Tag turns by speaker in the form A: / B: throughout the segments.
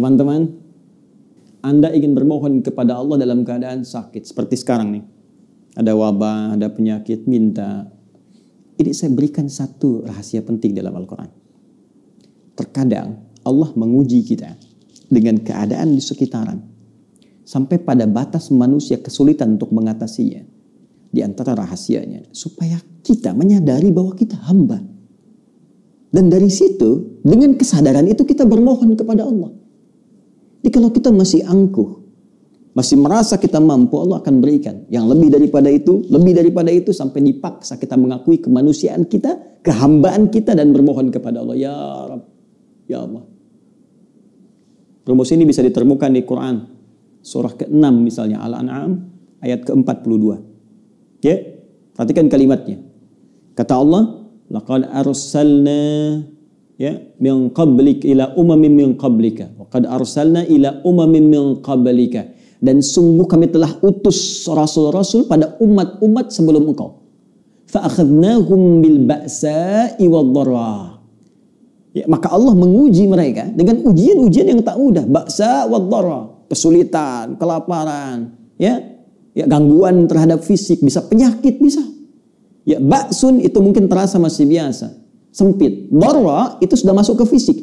A: Teman-teman, Anda ingin bermohon kepada Allah dalam keadaan sakit seperti sekarang nih. Ada wabah, ada penyakit, minta. Ini saya berikan satu rahasia penting dalam Al-Quran. Terkadang Allah menguji kita dengan keadaan di sekitaran. Sampai pada batas manusia kesulitan untuk mengatasinya. Di antara rahasianya. Supaya kita menyadari bahwa kita hamba. Dan dari situ, dengan kesadaran itu kita bermohon kepada Allah. Jadi kalau kita masih angkuh, masih merasa kita mampu, Allah akan berikan. Yang lebih daripada itu, lebih daripada itu sampai dipaksa kita mengakui kemanusiaan kita, kehambaan kita dan bermohon kepada Allah. Ya Rabb, Ya Allah. Rumus ini bisa ditemukan di Quran. Surah ke-6 misalnya, Al-An'am ayat ke-42. Ya, perhatikan kalimatnya. Kata Allah, laqad arsalna ya min qablik ila umamin min qablika. Wa qad arsalna ila umamin min qablika. Dan sungguh kami telah utus rasul-rasul pada umat-umat sebelum engkau. Fa akhadnahum bil ba'sa'i wad dharra. Ya, maka Allah menguji mereka dengan ujian-ujian yang tak mudah. Ba'sa wad dharra. Kesulitan kelaparan. Ya ya gangguan terhadap fisik. Bisa penyakit bisa. Ya, baksun itu mungkin terasa masih biasa, sempit. Darra itu sudah masuk ke fisik.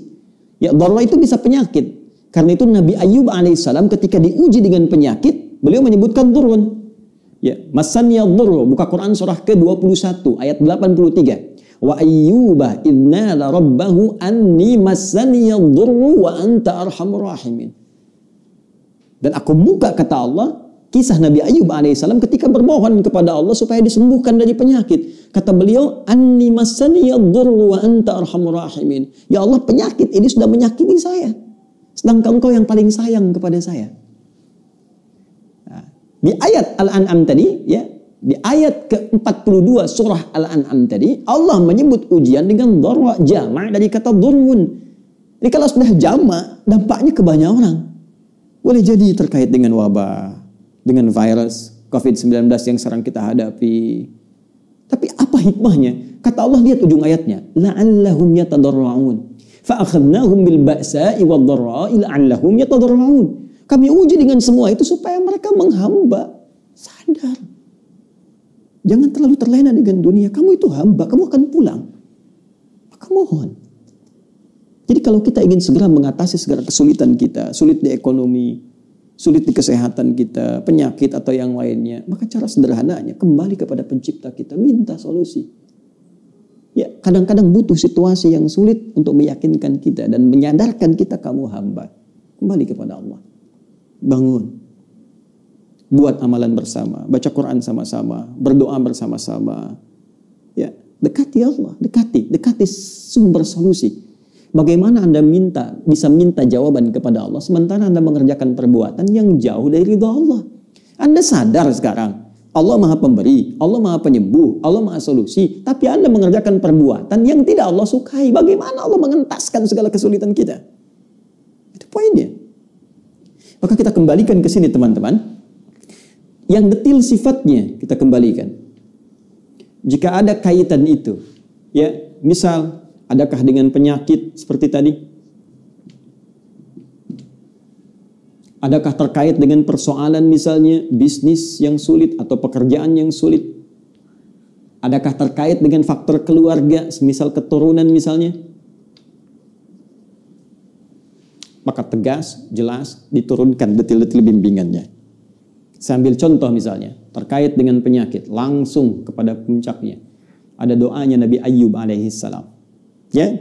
A: Ya, darra itu bisa penyakit. Karena itu Nabi Ayub alaihissalam ketika diuji dengan penyakit, beliau menyebutkan turun. Ya, masanya dhurru, buka Quran surah ke-21 ayat 83. Wa ayyuba idna rabbahu anni masaniya dhurru wa anta arhamur rahimin. Dan aku buka kata Allah, kisah Nabi Ayub alaihissalam ketika bermohon kepada Allah supaya disembuhkan dari penyakit. Kata beliau, Anni masani wa anta arhamur rahimin. Ya Allah penyakit ini sudah menyakiti saya. Sedangkan engkau yang paling sayang kepada saya. Nah, di ayat Al-An'am tadi, ya, di ayat ke-42 surah Al-An'am tadi, Allah menyebut ujian dengan dharwa jama' dari kata dhurwun. Jadi kalau sudah jama' dampaknya ke banyak orang. Boleh jadi terkait dengan wabah, dengan virus COVID-19 yang sekarang kita hadapi. Tapi apa hikmahnya? Kata Allah lihat ujung ayatnya, la'allahum yatadarra'un. Fa'akhadnahum bil ba'sa'i wad dharra'i la'allahum yatadarra'un. Kami uji dengan semua itu supaya mereka menghamba, sadar. Jangan terlalu terlena dengan dunia. Kamu itu hamba, kamu akan pulang. Maka mohon. Jadi kalau kita ingin segera mengatasi segala kesulitan kita, sulit di ekonomi, sulit di kesehatan kita, penyakit atau yang lainnya, maka cara sederhananya kembali kepada pencipta kita, minta solusi. Ya, kadang-kadang butuh situasi yang sulit untuk meyakinkan kita dan menyadarkan kita kamu hamba. Kembali kepada Allah. Bangun. Buat amalan bersama, baca Quran sama-sama, berdoa bersama-sama. Ya, dekati Allah, dekati, dekati sumber solusi Bagaimana Anda minta bisa minta jawaban kepada Allah sementara Anda mengerjakan perbuatan yang jauh dari ridha Allah. Anda sadar sekarang Allah Maha Pemberi, Allah Maha Penyembuh, Allah Maha Solusi, tapi Anda mengerjakan perbuatan yang tidak Allah sukai. Bagaimana Allah mengentaskan segala kesulitan kita? Itu poinnya. Maka kita kembalikan ke sini teman-teman. Yang detil sifatnya kita kembalikan. Jika ada kaitan itu, ya, misal Adakah dengan penyakit seperti tadi? Adakah terkait dengan persoalan misalnya bisnis yang sulit atau pekerjaan yang sulit? Adakah terkait dengan faktor keluarga, semisal keturunan misalnya? Maka tegas, jelas, diturunkan detil-detil bimbingannya. Sambil contoh misalnya, terkait dengan penyakit, langsung kepada puncaknya. Ada doanya Nabi Ayyub alaihi salam. Ya.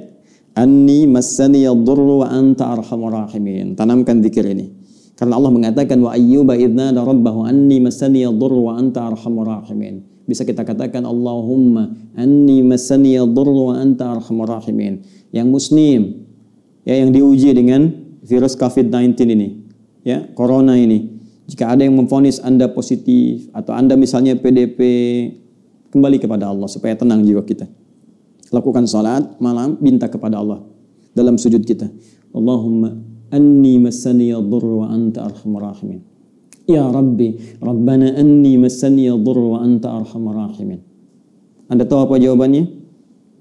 A: Anni massani yadurru wa anta arhamur rahimin. Tanamkan zikir ini. Karena Allah mengatakan wa ayyuba idna rabbahu anni massani yadurru wa anta arhamur rahimin. Bisa kita katakan Allahumma anni massani yadurru wa anta arhamur rahimin. Yang muslim ya yang diuji dengan virus COVID-19 ini, ya, corona ini. Jika ada yang memfonis Anda positif atau Anda misalnya PDP, kembali kepada Allah supaya tenang jiwa kita lakukan salat malam minta kepada Allah dalam sujud kita. Allahumma anni masani yadur wa anta arhamur rahimin. Ya rabbi rabbana anni masani yadur wa anta arhamur rahimin. Anda tahu apa jawabannya?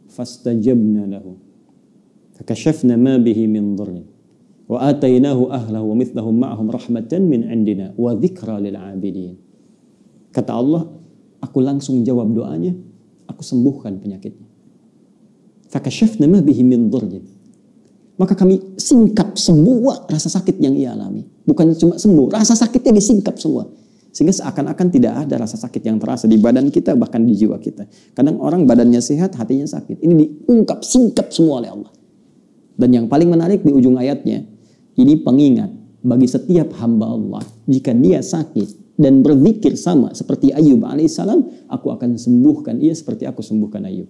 A: Fastajabna lahu. Fakashafna ma bihi min dhurri Wa atainahu ahlahu wa mithlahum ma'ahum rahmatan min indina. Wa dzikra lil 'abidin. Kata Allah, aku langsung jawab doanya, aku sembuhkan penyakitnya. Fakashafna ma bihi min dhurrin. Maka kami singkap semua rasa sakit yang ia alami. Bukan cuma sembuh, rasa sakitnya disingkap semua. Sehingga seakan-akan tidak ada rasa sakit yang terasa di badan kita, bahkan di jiwa kita. Kadang orang badannya sehat, hatinya sakit. Ini diungkap, singkap semua oleh Allah. Dan yang paling menarik di ujung ayatnya, ini pengingat bagi setiap hamba Allah. Jika dia sakit dan berzikir sama seperti Ayub alaihissalam, aku akan sembuhkan ia seperti aku sembuhkan Ayub.